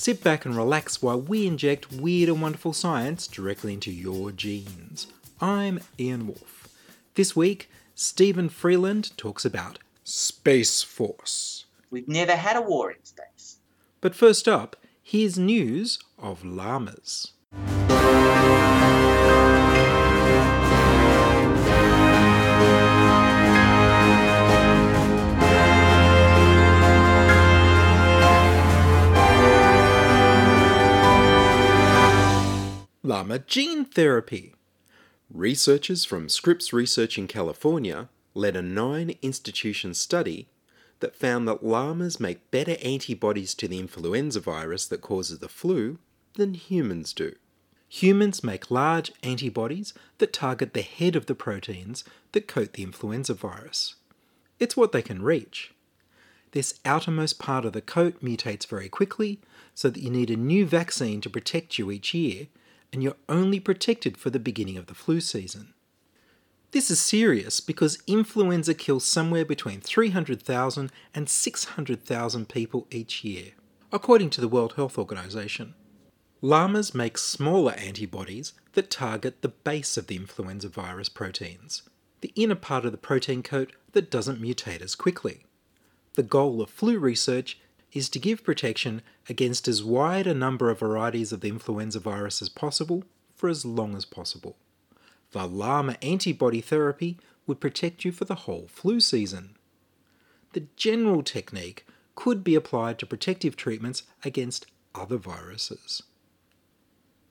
Sit back and relax while we inject weird and wonderful science directly into your genes. I'm Ian Woolf. This week, Steven Freeland talks about Space Force. We've never had a war in space. But first up, here's news of llamas. Llama gene therapy. Researchers from Scripps Research in California led a nine institution study that found that llamas make better antibodies to the influenza virus that causes the flu than humans do. Humans make large antibodies that target the head of the proteins that coat the influenza virus. It's what they can reach. This outermost part of the coat mutates very quickly, so that you need a new vaccine to protect you each year, and you're only protected for the beginning of the flu season. This is serious because influenza kills somewhere between 300,000 and 600,000 people each year, according to the World Health Organization. Llamas make smaller antibodies that target the base of the influenza virus proteins, the inner part of the protein coat that doesn't mutate as quickly. The goal of flu research is to give protection against as wide a number of varieties of the influenza virus as possible for as long as possible. The llama antibody therapy would protect you for the whole flu season. The general technique could be applied to protective treatments against other viruses.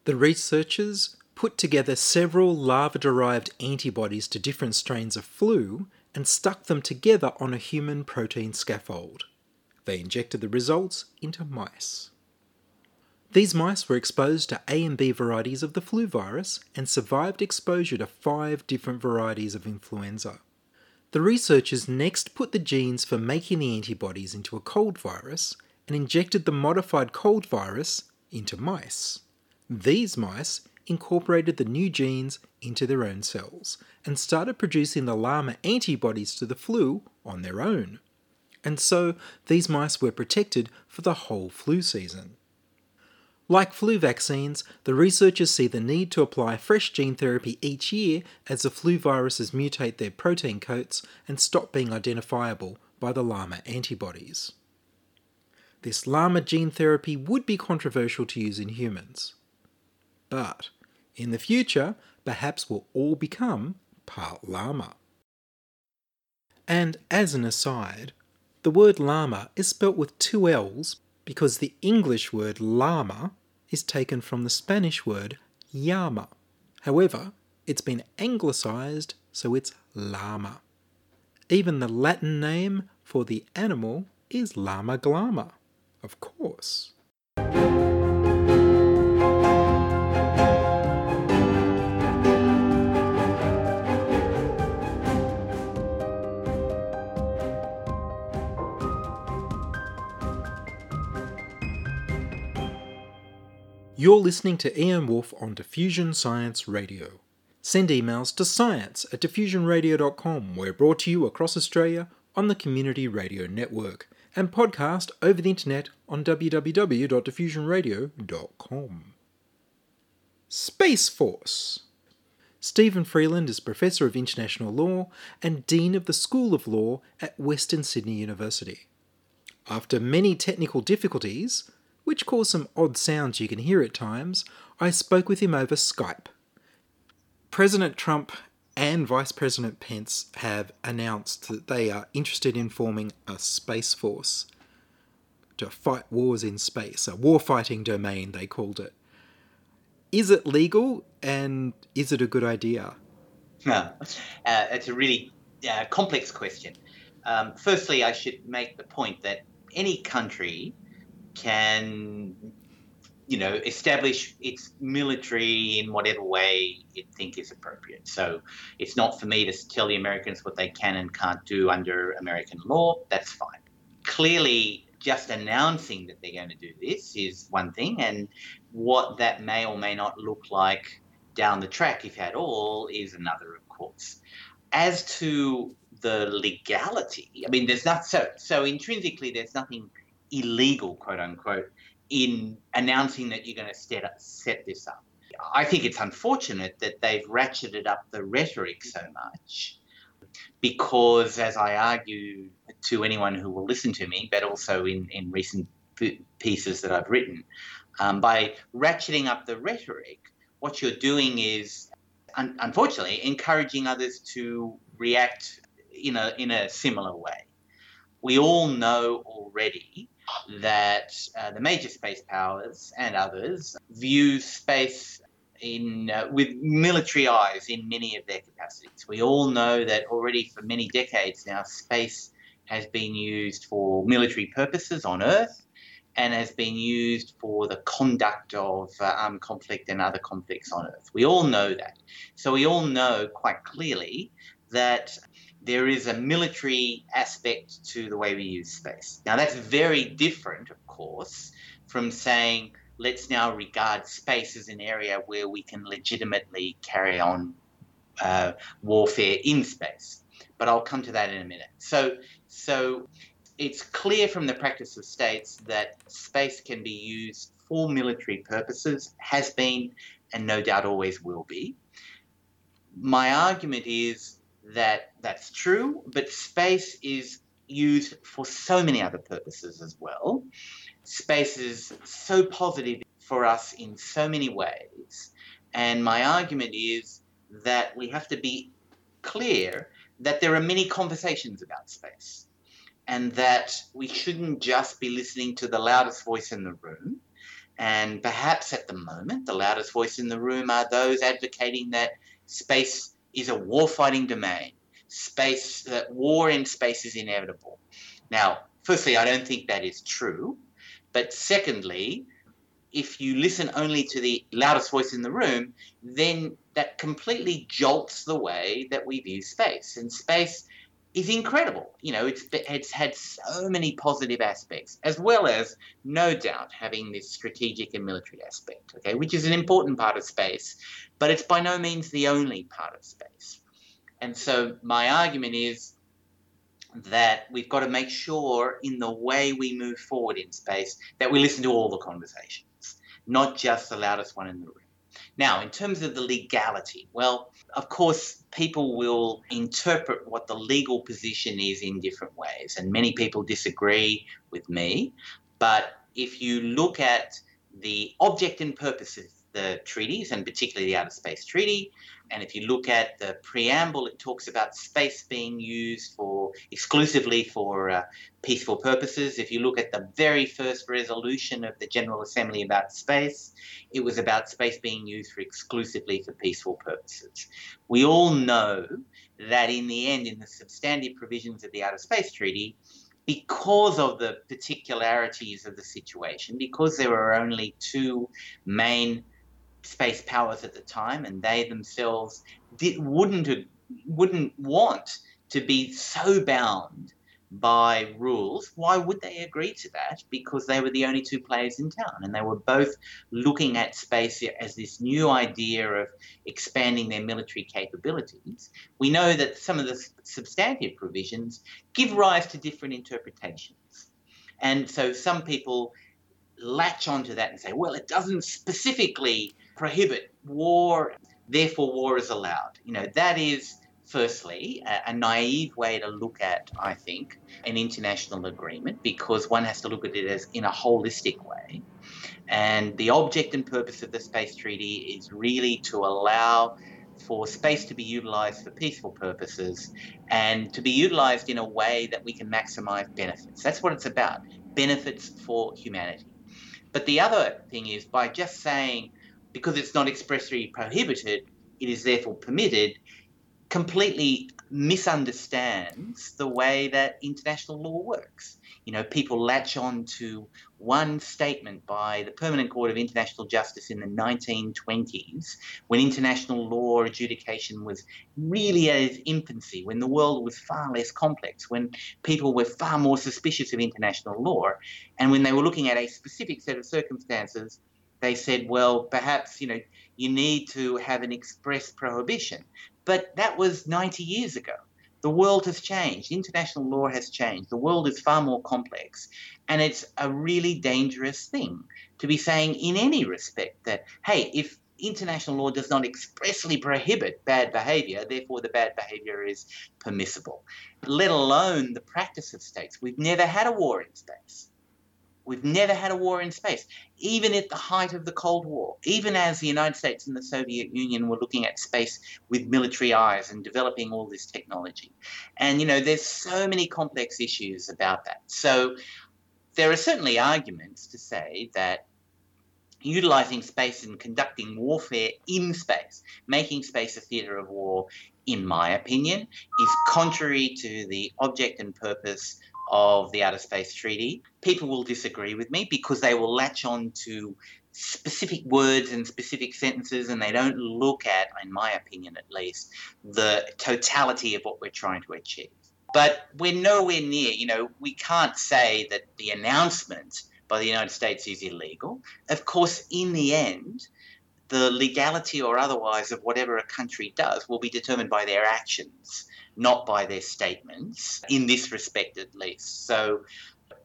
The researchers put together several llama derived antibodies to different strains of flu and stuck them together on a human protein scaffold. They injected the results into mice. These mice were exposed to A and B varieties of the flu virus and survived exposure to five different varieties of influenza. The researchers next put the genes for making the antibodies into a cold virus and injected the modified cold virus into mice. These mice incorporated the new genes into their own cells and started producing the llama antibodies to the flu on their own. And so these mice were protected for the whole flu season. Like flu vaccines, the researchers see the need to apply fresh gene therapy each year as the flu viruses mutate their protein coats and stop being identifiable by the llama antibodies. This llama gene therapy would be controversial to use in humans. But in the future, perhaps we'll all become part llama. And as an aside, the word llama is spelt with two L's because the English word llama is taken from the Spanish word llama. However, it's been anglicised, so it's llama. Even the Latin name for the animal is Lama glama, of course. You're listening to Ian Woolf on Diffusion Science Radio. Send emails to science at diffusionradio.com. We're brought to you across Australia on the Community Radio Network and podcast over the internet on www.diffusionradio.com. Space Force. Steven Freeland is Professor of International Law and Dean of the School of Law at Western Sydney University. After many technical difficulties, which cause some odd sounds you can hear at times, I spoke with him over Skype. President Trump and Vice President Pence have announced that they are interested in forming a space force to fight wars in space, a warfighting domain, they called it. Is it legal and is it a good idea? uh, it's a really uh, complex question. Um, firstly, I should make the point that any country can you know, establish its military in whatever way it think is appropriate. So it's not for me to tell the Americans what they can and can't do under American law. That's fine. Clearly, just announcing that they're going to do this is one thing, and what that may or may not look like down the track, if at all, is another, of course. As to the legality, I mean, there's not so so intrinsically there's nothing illegal, quote unquote, in announcing that you're going to set up, set this up. I think it's unfortunate that they've ratcheted up the rhetoric so much because, as I argue to anyone who will listen to me, but also in, in recent pieces that I've written, um, by ratcheting up the rhetoric, what you're doing is, un- unfortunately, encouraging others to react in a, in a similar way. We all know already that uh, the major space powers and others view space in uh, with military eyes in many of their capacities. We all know that already for many decades now, space has been used for military purposes on Earth and has been used for the conduct of uh, armed conflict and other conflicts on Earth. We all know that. So we all know quite clearly that there is a military aspect to the way we use space. Now, that's very different, of course, from saying, let's now regard space as an area where we can legitimately carry on uh, warfare in space. But I'll come to that in a minute. So, so it's clear from the practice of states that space can be used for military purposes, has been, and no doubt always will be. My argument is that that's true, but space is used for so many other purposes as well. Space is so positive for us in so many ways. And my argument is that we have to be clear that there are many conversations about space and that we shouldn't just be listening to the loudest voice in the room. And perhaps at the moment, the loudest voice in the room are those advocating that space is a warfighting domain. Space, that war in space is inevitable. Now, firstly, I don't think that is true. But secondly, if you listen only to the loudest voice in the room, then that completely jolts the way that we view space. And space is incredible. You know, it's it's had so many positive aspects, as well as no doubt having this strategic and military aspect. Okay, which is an important part of space, but it's by no means the only part of space. And so my argument is that we've got to make sure in the way we move forward in space that we listen to all the conversations, not just the loudest one in the room. Now, in terms of the legality, well, of course, people will interpret what the legal position is in different ways, and many people disagree with me. But if you look at the object and purpose of the treaties, and particularly the Outer Space Treaty, and if you look at the preamble, it talks about space being used for exclusively for uh, peaceful purposes. If you look at the very first resolution of the General Assembly about space, it was about space being used for exclusively for peaceful purposes. We all know that in the end, in the substantive provisions of the Outer Space Treaty, because of the particularities of the situation, because there are only two main space powers at the time, and they themselves did, wouldn't wouldn't want to be so bound by rules. Why would they agree to that? Because they were the only two players in town, and they were both looking at space as this new idea of expanding their military capabilities. We know that some of the substantive provisions give rise to different interpretations. And so some people latch onto that and say, well, it doesn't specifically prohibit war, therefore war is allowed. You know, that is firstly a, a, naive way to look at, I think, an international agreement because one has to look at it as in a holistic way. And the object and purpose of the space treaty is really to allow for space to be utilized for peaceful purposes and to be utilized in a way that we can maximize benefits. That's what it's about benefits for humanity. But the other thing is by just saying because it's not expressly prohibited, it is therefore permitted, completely misunderstands the way that international law works. You know, people latch on to one statement by the Permanent Court of International Justice in the 1920s when international law adjudication was really at its infancy, when the world was far less complex, when people were far more suspicious of international law, and when they were looking at a specific set of circumstances, they said, well, perhaps, you know, you need to have an express prohibition. But that was 90 years ago. The world has changed. International law has changed. The world is far more complex. And it's a really dangerous thing to be saying, in any respect, that, hey, if international law does not expressly prohibit bad behavior, therefore the bad behavior is permissible, let alone the practice of states. We've never had a war in space. We've never had a war in space, even at the height of the Cold War, even as the United States and the Soviet Union were looking at space with military eyes and developing all this technology. And, you know, there's so many complex issues about that. So there are certainly arguments to say that utilizing space and conducting warfare in space, making space a theatre of war, in my opinion, is contrary to the object and purpose of the Outer Space Treaty. People will disagree with me because they will latch on to specific words and specific sentences and they don't look at, in my opinion at least, the totality of what we're trying to achieve. But we're nowhere near, you know, we can't say that the announcement by the United States is illegal. Of course, in the end, the legality or otherwise of whatever a country does will be determined by their actions not by their statements, in this respect at least. So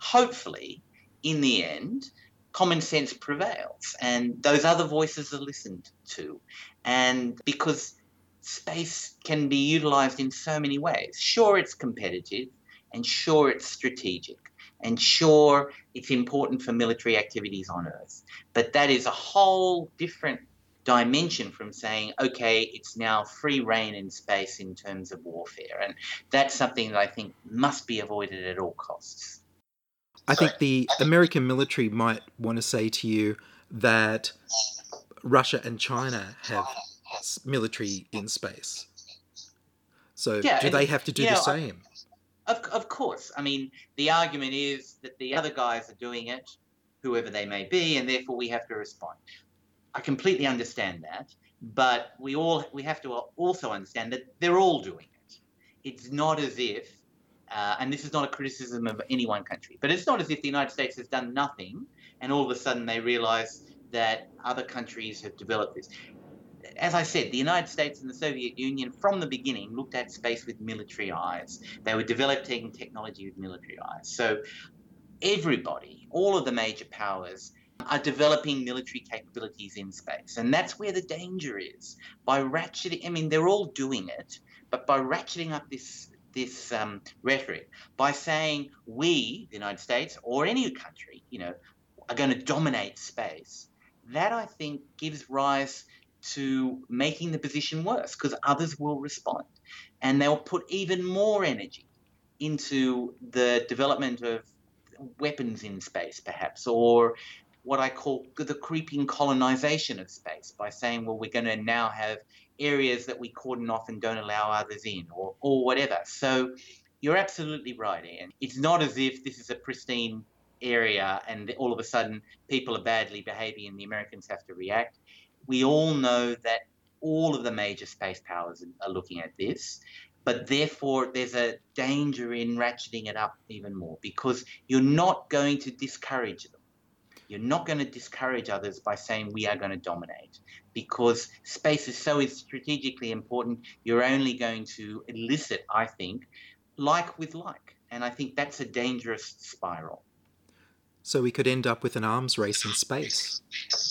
hopefully, in the end, common sense prevails and those other voices are listened to. And because space can be utilized in so many ways, sure, it's competitive and sure, it's strategic. And sure, it's important for military activities on Earth. But that is a whole different dimension from saying, okay, it's now free reign in space in terms of warfare. And that's something that I think must be avoided at all costs. I think the American military might want to say to you that Russia and China have military in space. So Yeah, do they have to do you the know, same? Of, of course. I mean, the argument is that the other guys are doing it, whoever they may be, and therefore we have to respond. I completely understand that, but we all we have to also understand that they're all doing it. It's not as if, uh, and this is not a criticism of any one country, but it's not as if the United States has done nothing, and all of a sudden they realise that other countries have developed this. As I said, the United States and the Soviet Union, from the beginning, looked at space with military eyes. They were developing technology with military eyes. So everybody, all of the major powers, are developing military capabilities in space. And that's where the danger is. By ratcheting, I mean, they're all doing it, but by ratcheting up this this um, rhetoric, by saying we, the United States, or any country, you know, are going to dominate space, that I think gives rise to making the position worse because others will respond and they'll put even more energy into the development of weapons in space, perhaps, or what I call the creeping colonization of space by saying, well, we're going to now have areas that we cordon off and don't allow others in, or, or whatever. So you're absolutely right, Ian. It's not as if this is a pristine area and all of a sudden people are badly behaving and the Americans have to react. We all know that all of the major space powers are looking at this. But therefore, there's a danger in ratcheting it up even more because you're not going to discourage them you're not going to discourage others by saying we are going to dominate because space is so strategically important. You're only going to elicit, I think, like with like. And I think that's a dangerous spiral. So we could end up with an arms race in space.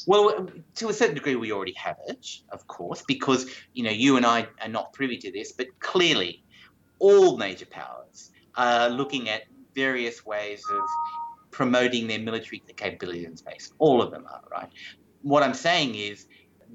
Well, to a certain degree, we already have it, of course, because you know you and I are not privy to this, but clearly, all major powers are looking at various ways of promoting their military capabilities in space. All of them are, right? What I'm saying is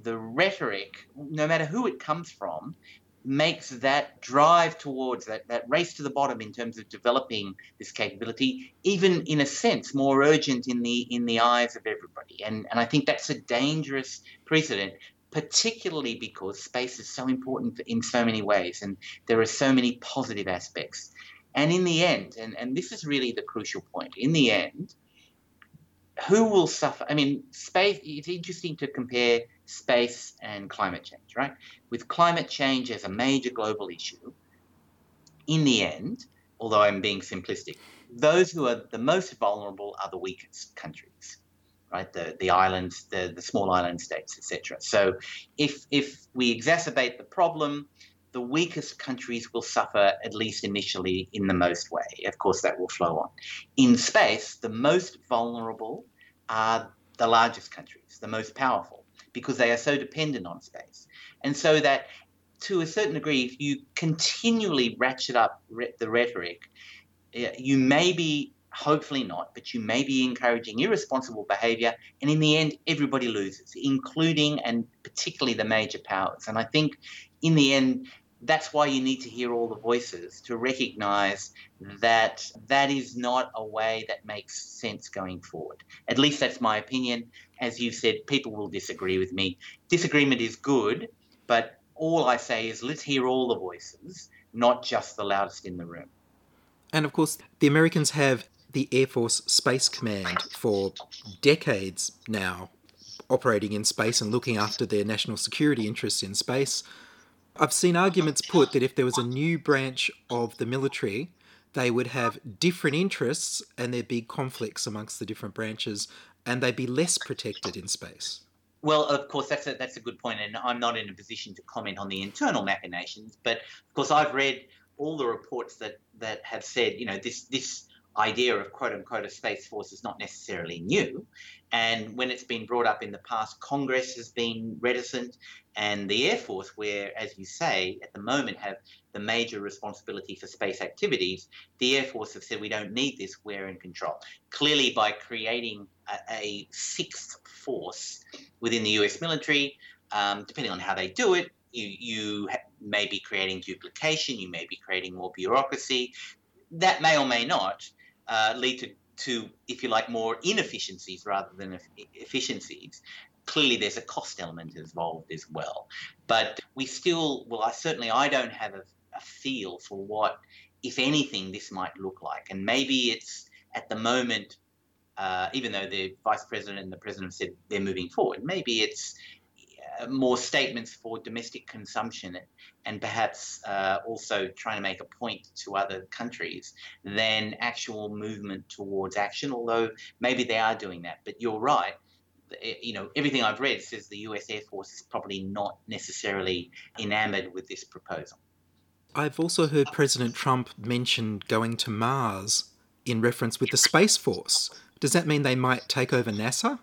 the rhetoric, no matter who it comes from, makes that drive towards that, that race to the bottom in terms of developing this capability even in a sense more urgent in the in the eyes of everybody and and I think that's a dangerous precedent particularly because space is so important in so many ways and there are so many positive aspects. And in the end, and, and this is really the crucial point, in the end, who will suffer? I mean, space, it's interesting to compare space and climate change, right? With climate change as a major global issue, in the end, although I'm being simplistic, those who are the most vulnerable are the weakest countries, right? The the islands, the the small island states, etc. So if if we exacerbate the problem, the weakest countries will suffer at least initially in the most way. Of course, that will flow on. In space, the most vulnerable are the largest countries, the most powerful, because they are so dependent on space. And so that to a certain degree, if you continually ratchet up re- the rhetoric, you may be, hopefully not, but you may be encouraging irresponsible behavior. And in the end, everybody loses, including and particularly the major powers. And I think in the end, that's why you need to hear all the voices to recognize that that is not a way that makes sense going forward. At least that's my opinion. As you said, people will disagree with me. Disagreement is good, but all I say is let's hear all the voices, not just the loudest in the room. And of course, the Americans have the Air Force Space Command for decades now, operating in space and looking after their national security interests in space. I've seen arguments put that if there was a new branch of the military, they would have different interests and there'd be conflicts amongst the different branches and they'd be less protected in space. Well, of course, that's a, that's a good point, and I'm not in a position to comment on the internal machinations. But of course, I've read all the reports that that have said, you know, this this idea of quote unquote a space force is not necessarily new. And when it's been brought up in the past, Congress has been reticent, and the Air Force, where, as you say, at the moment have the major responsibility for space activities, the Air Force have said we don't need this, we're in control. Clearly, by creating a, a sixth force within the US military, um, depending on how they do it, you, you may be creating duplication, you may be creating more bureaucracy. That may or may not uh, lead to, to, if you like, more inefficiencies rather than efficiencies. Clearly, there's a cost element involved as well. But we still, well, I certainly I don't have a, a feel for what, if anything, this might look like. And maybe it's at the moment uh, even though the vice president and the president said they're moving forward. Maybe it's more statements for domestic consumption and perhaps uh, also trying to make a point to other countries than actual movement towards action, although maybe they are doing that. But you're right. Eh, you know, everything I've read says the US Air Force is probably not necessarily enamored with this proposal. I've also heard President Trump mention going to Mars in reference with the Space Force. Does that mean they might take over NASA?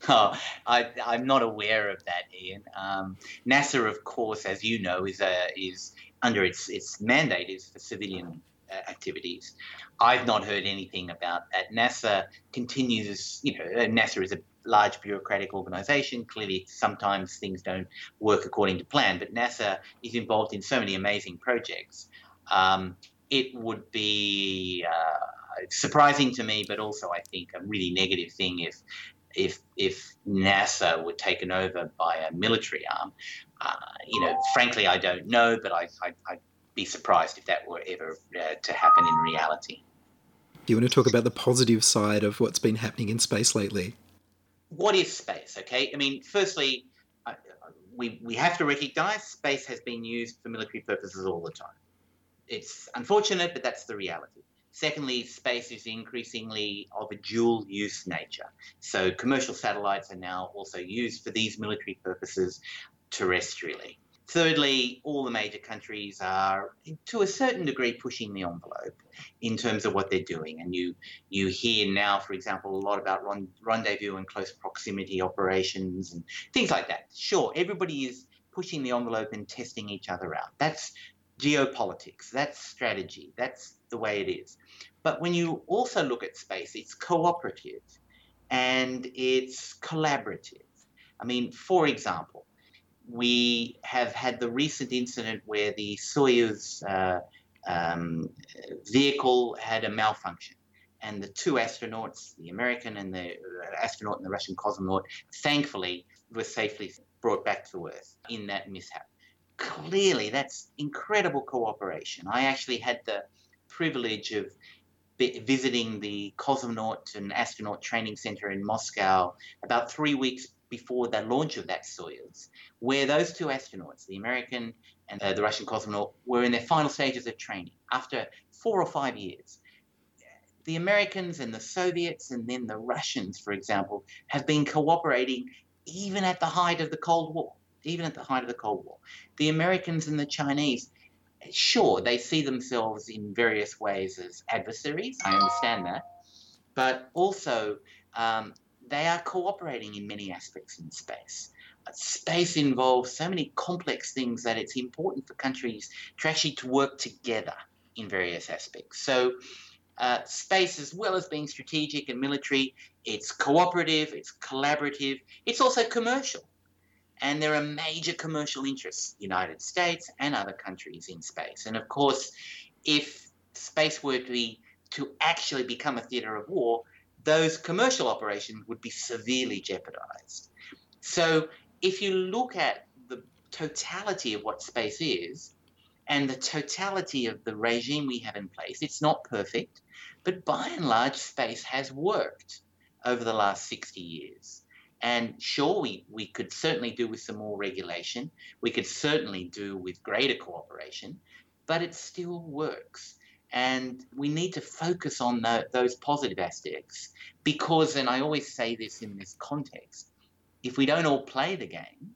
Oh, I, am not aware of that, Ian. Um, NASA, of course, as you know, is a, is under its its mandate is for civilian uh, activities. I've not heard anything about that. NASA continues, you know, NASA is a large bureaucratic organization. Clearly, sometimes things don't work according to plan, but NASA is involved in so many amazing projects. Um, it would be uh, surprising to me, but also I think a really negative thing if if if NASA were taken over by a military arm. Uh, you know, frankly, I don't know, but I, I, would be surprised if that were ever uh, to happen in reality. Do you want to talk about the positive side of what's been happening in space lately? What is space? Okay, I mean, firstly, uh, we we have to recognise space has been used for military purposes all the time it's unfortunate, but that's the reality. Secondly, space is increasingly of a dual use nature. So commercial satellites are now also used for these military purposes terrestrially. Thirdly, all the major countries are, to a certain degree, pushing the envelope in terms of what they're doing. And you you hear now, for example, a lot about rendezvous and close proximity operations and things like that. Sure, everybody is pushing the envelope and testing each other out. That's geopolitics, that's strategy, that's the way it is. But when you also look at space, it's cooperative and it's collaborative. I mean, for example, we have had the recent incident where the Soyuz uh, um, vehicle had a malfunction. And the two astronauts, the American and the uh, astronaut and the Russian cosmonaut, thankfully were safely brought back to Earth in that mishap. Clearly, that's incredible cooperation. I actually had the privilege of visiting the cosmonaut and astronaut training center in Moscow about three weeks before the launch of that Soyuz, where those two astronauts, the American and uh, the Russian cosmonaut, were in their final stages of training after four or five years. The Americans and the Soviets and then the Russians, for example, have been cooperating even at the height of the Cold War. Even at the height of the Cold War. The Americans and the Chinese, sure, they see themselves in various ways as adversaries. I understand that. But also, um, they are cooperating in many aspects in space. Uh, Space involves so many complex things that it's important for countries to actually to work together in various aspects. So, uh, space, as well as being strategic and military, it's cooperative, it's collaborative, it's also commercial. And there are major commercial interests, United States and other countries in space. And of course, if space were to be to actually become a theatre of war, those commercial operations would be severely jeopardized. So if you look at the totality of what space is and the totality of the regime we have in place, it's not perfect, but by and large, space has worked over the last 60 years. And sure, we, we could certainly do with some more regulation. We could certainly do with greater cooperation, but it still works. And we need to focus on the, those positive aspects because, and I always say this in this context, if we don't all play the game,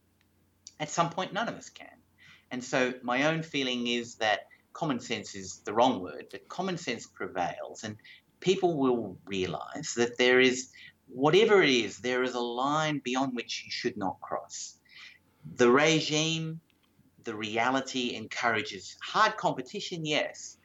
at some point none of us can. And so my own feeling is that common sense is the wrong word, but common sense prevails and people will realize that there is, whatever it is, there is a line beyond which you should not cross. The regime, the reality encourages hard competition, yes,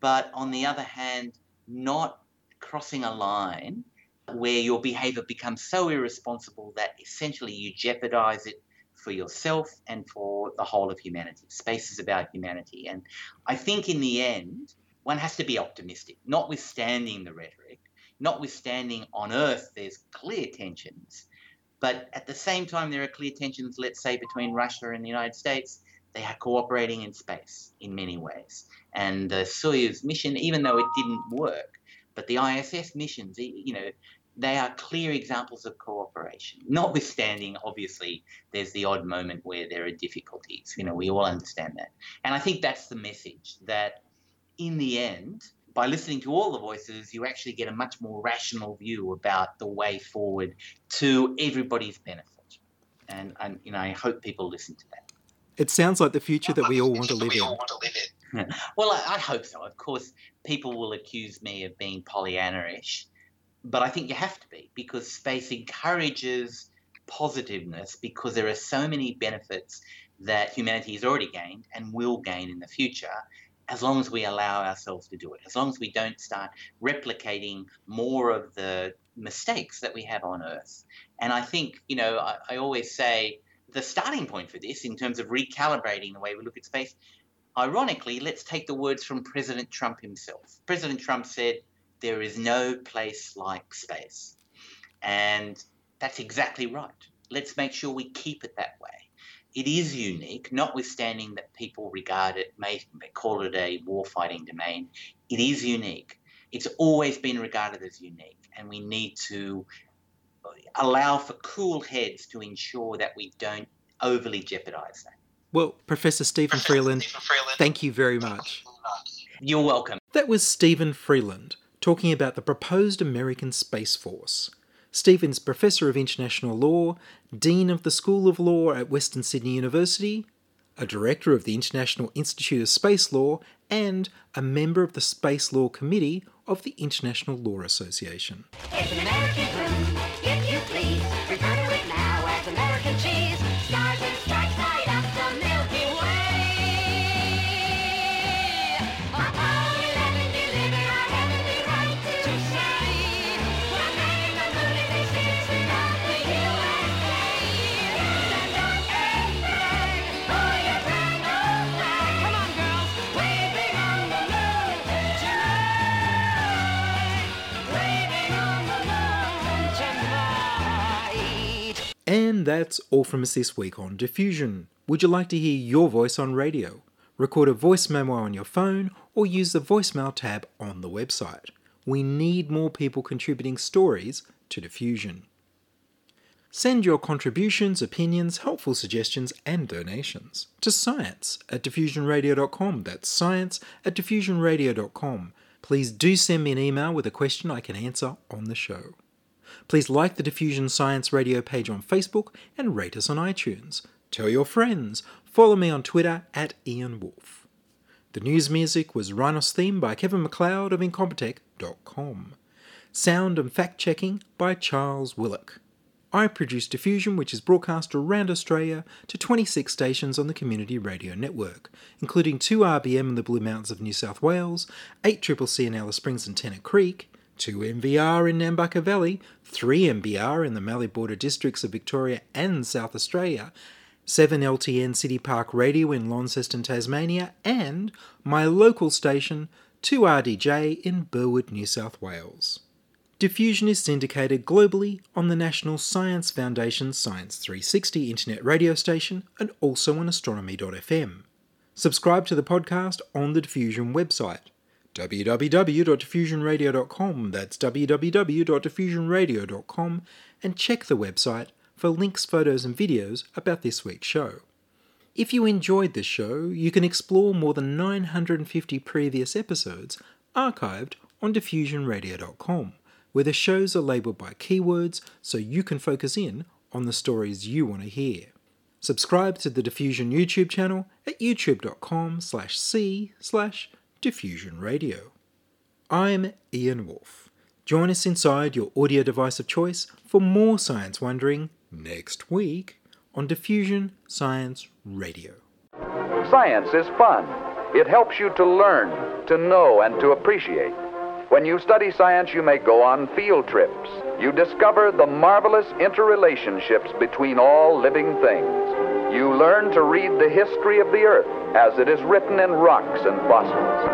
but on the other hand, not crossing a line where your behavior becomes so irresponsible that essentially you jeopardize it for yourself and for the whole of humanity. Space is about humanity. And I think in the end, one has to be optimistic, notwithstanding the rhetoric, notwithstanding on Earth, there's clear tensions. But at the same time, there are clear tensions, let's say, between Russia and the United States. They are cooperating in space in many ways. And the Soyuz mission, even though it didn't work, but the ISS missions, you know, they are clear examples of cooperation. Notwithstanding, obviously, there's the odd moment where there are difficulties. You know, we all understand that. And I think that's the message that in the end, by listening to all the voices, you actually get a much more rational view about the way forward to everybody's benefit. And, and you know, I hope people listen to that. It sounds like the future that we all want to live in. Well, I, I hope so. Of course, people will accuse me of being Pollyanna-ish, but I think you have to be because space encourages positiveness because there are so many benefits that humanity has already gained and will gain in the future as long as we allow ourselves to do it, as long as we don't start replicating more of the mistakes that we have on Earth. And I think, you know, I, I always say the starting point for this in terms of recalibrating the way we look at space Ironically, let's take the words from President Trump himself. President Trump said, There is no place like space. And that's exactly right. Let's make sure we keep it that way. It is unique, notwithstanding that people regard it, may, may call it a warfighting domain. It is unique. It's always been regarded as unique, and we need to allow for cool heads to ensure that we don't overly jeopardize that. Well, Professor Steven Freeland, thank you very much. You're welcome. That was Steven Freeland talking about the proposed American Space Force. Steven's Professor of International Law, Dean of the School of Law at Western Sydney University, a Director of the International Institute of Space Law, and a member of the Space Law Committee of the International Law Association. And that's all from us this week on Diffusion. Would you like to hear your voice on radio? Record a voice memo on your phone or use the voicemail tab on the website. We need more people contributing stories to Diffusion. Send your contributions, opinions, helpful suggestions, and donations to science at diffusionradio.com. That's science at diffusionradio.com. Please do send me an email with a question I can answer on the show. Please like the Diffusion Science Radio page on Facebook and rate us on iTunes. Tell your friends. Follow me on Twitter at Ian Woolf. The news music was Rhinos theme by Kevin MacLeod of Incompetech.com. Sound and fact checking by Charles Willock. I produce Diffusion, which is broadcast around Australia to 26 stations on the Community Radio Network, including 2 RBM in the Blue Mountains of New South Wales, 8 Triple C in Alice Springs and Tennant Creek, 2 NVR in Nambucca Valley, 3 MBR in the Mallee Border districts of Victoria and South Australia, 7 LTN City Park Radio in Launceston, Tasmania, and my local station, 2RDJ in Burwood, New South Wales. Diffusion is syndicated globally on the National Science Foundation Science 360 internet radio station and also on astronomy.fm. Subscribe to the podcast on the Diffusion website www.diffusionradio.com. That's www.diffusionradio.com and check the website for links, photos, and videos about this week's show. If you enjoyed this show, you can explore more than 950 previous episodes archived on diffusionradio.com, where the shows are labeled by keywords so you can focus in on the stories you want to hear. Subscribe to the Diffusion YouTube channel at youtube.com slash c slash diffusion radio. I'm Ian Woolf. Join us inside your audio device of choice for more science wondering next week on Diffusion Science Radio. Science is fun. It helps you to learn, to know, and to appreciate. When you study science, you may go on field trips. You discover the marvelous interrelationships between all living things. You learn to read the history of the earth as it is written in rocks and fossils.